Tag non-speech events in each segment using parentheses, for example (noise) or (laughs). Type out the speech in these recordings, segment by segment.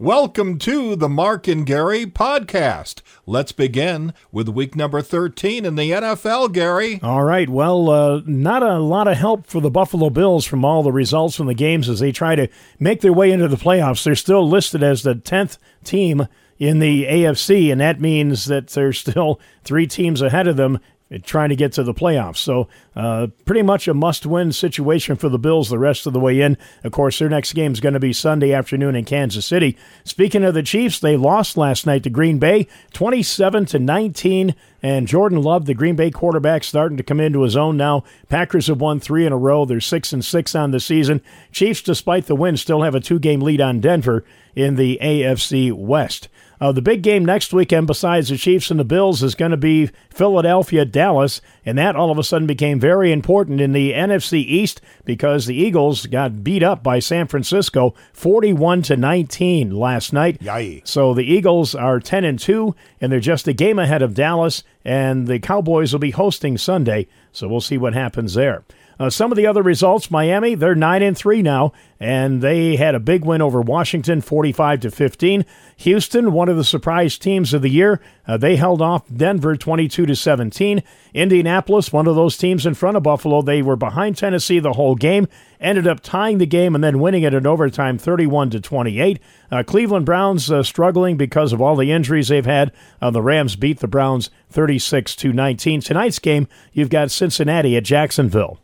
Welcome to the Mark and Gary podcast. Let's begin with week number 13 in the NFL, Gary. All right. Well, uh, not a lot of help for the Buffalo Bills from all the results from the games as they try to make their way into the playoffs. They're still listed as the 10th team in the AFC, and that means that there's still three teams ahead of them trying to get to the playoffs. So, uh, pretty much a must win situation for the Bills the rest of the way in. Of course, their next game is going to be Sunday afternoon in Kansas City. Speaking of the Chiefs, they lost last night to Green Bay 27 to 19. And Jordan Love, the Green Bay quarterback, starting to come into his own now. Packers have won three in a row. They're six and six on the season. Chiefs, despite the win, still have a two game lead on Denver in the AFC West. Uh, the big game next weekend, besides the Chiefs and the Bills, is going to be Philadelphia Dallas, and that all of a sudden became very important in the NFC East because the Eagles got beat up by San Francisco, forty-one to nineteen last night. Yay. So the Eagles are ten and two, and they're just a game ahead of Dallas, and the Cowboys will be hosting Sunday. So we'll see what happens there. Uh, some of the other results: Miami, they're nine and three now, and they had a big win over Washington, forty-five to fifteen. Houston, one of the surprise teams of the year, uh, they held off Denver, twenty-two to seventeen. Indianapolis, one of those teams in front of Buffalo, they were behind Tennessee the whole game, ended up tying the game and then winning it in overtime, thirty-one to twenty-eight. Uh, Cleveland Browns uh, struggling because of all the injuries they've had. Uh, the Rams beat the Browns thirty-six to nineteen. Tonight's game, you've got Cincinnati at Jacksonville.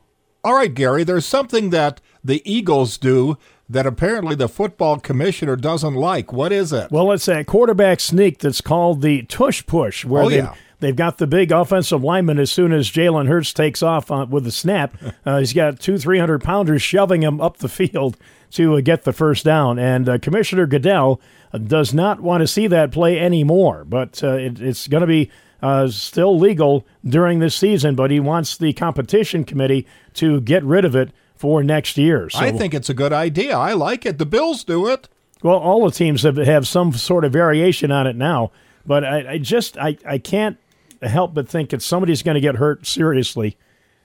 All right, Gary, there's something that the Eagles do that apparently the football commissioner doesn't like. What is it? Well, it's that quarterback sneak that's called the tush push, where Oh, they've, yeah. they've got the big offensive lineman as soon as Jalen Hurts takes off on, with the snap. (laughs) Uh, he's got two 300 pounders shoving him up the field to uh, get the first down. And uh, Commissioner Goodell uh, does not want to see that play anymore, but uh, it, it's going to be. Uh, still legal during this season, but he wants the competition committee to get rid of it for next year. So I think it's a good idea. I like it. The Bills do it. well, all the teams have, have some sort of variation on it now, but I, I just I, I can't help but think that somebody's going to get hurt seriously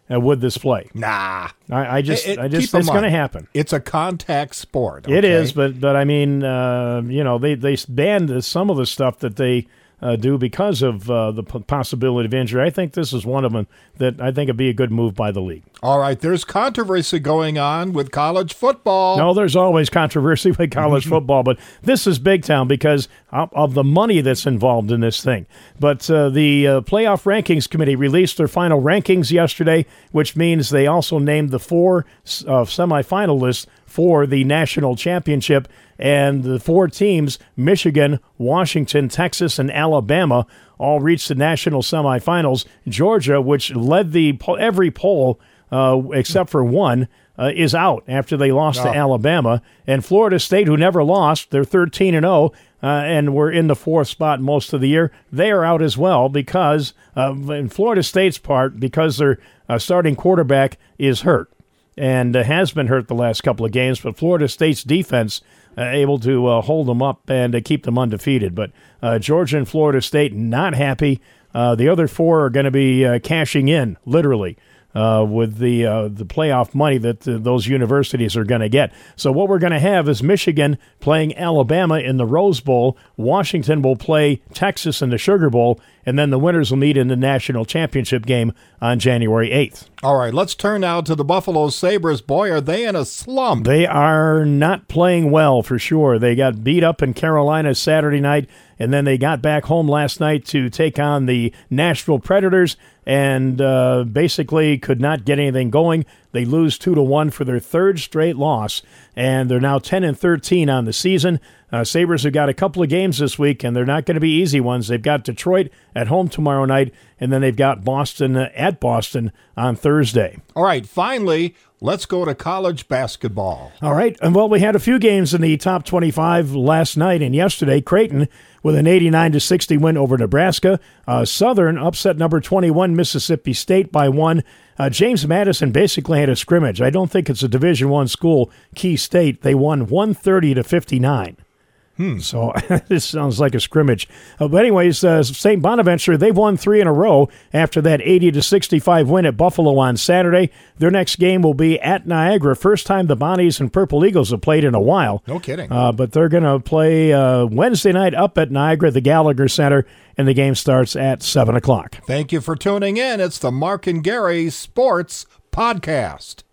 uh, with this play. Nah. I, I just It- it- I just it's going to happen. It's a contact sport. It okay? is, but but I mean, uh, you know, they they banned some of the stuff that they. Uh, do because of uh, the p- possibility of injury. I think this is one of them that I think would be a good move by the league. All right, there's controversy going on with college football. No, there's always controversy (laughs) with college (laughs) football, but this is big town because of, of the money that's involved in this thing. But uh, the uh, playoff rankings committee released their final rankings yesterday, which means they also named the four uh, semifinalists for the national championship. And the four teams, Michigan, Washington, Texas, and Alabama, all reached the national semifinals. Georgia, which led the po- every poll uh, except for one, uh, is out after they lost to Alabama. And Florida State, who never lost, they're 13 and 0, uh, and were in the fourth spot most of the year. They are out as well because, uh, in Florida State's part, because their uh, starting quarterback is hurt and uh, has been hurt the last couple of games. But Florida State's defense uh, able to uh, hold them up and uh, keep them undefeated. But uh, Georgia and Florida State not happy. Uh, the other four are going to be cashing in literally. Uh, with the uh, the playoff money that uh, those universities are going to get, so what we're going to have is Michigan playing Alabama in the Rose Bowl. Washington will play Texas in the Sugar Bowl, and then the winners will meet in the national championship game on January eighth. All right, let's turn now to the Buffalo Sabres. Boy, are they in a slump. They are not playing well for sure. They got beat up in Carolina Saturday night, and then they got back home last night to take on the Nashville Predators, and uh, basically could not get anything going. They lose two to one for their third straight loss, and they're now ten and thirteen on the season. Uh, Sabres have got a couple of games this week, and they're not going to be easy ones. They've got Detroit at home tomorrow night, and then they've got Boston uh, at Boston on Thursday. All right, finally, let's go to college basketball. All right. And well, we had a few games in the top 25 last night and yesterday. Creighton with an 89 to 60 win over Nebraska. Uh, Southern upset number 21 Mississippi State by one. Uh, James Madison basically had a scrimmage. I don't think it's a Division One school. Keystone they won 130 to 59. So (laughs) this sounds like a scrimmage. Uh, but anyways, uh, St. Bonaventure they've won three in a row after that 80 to 65 win at Buffalo on Saturday. Their next game will be at Niagara. First time the Bonnies and Purple Eagles have played in a while. No kidding. Uh, but they're going to play uh, Wednesday night up at Niagara, the Gallagher Center, and the game starts at seven o'clock. Thank you for tuning in. It's the Mark and Gary Sports Podcast.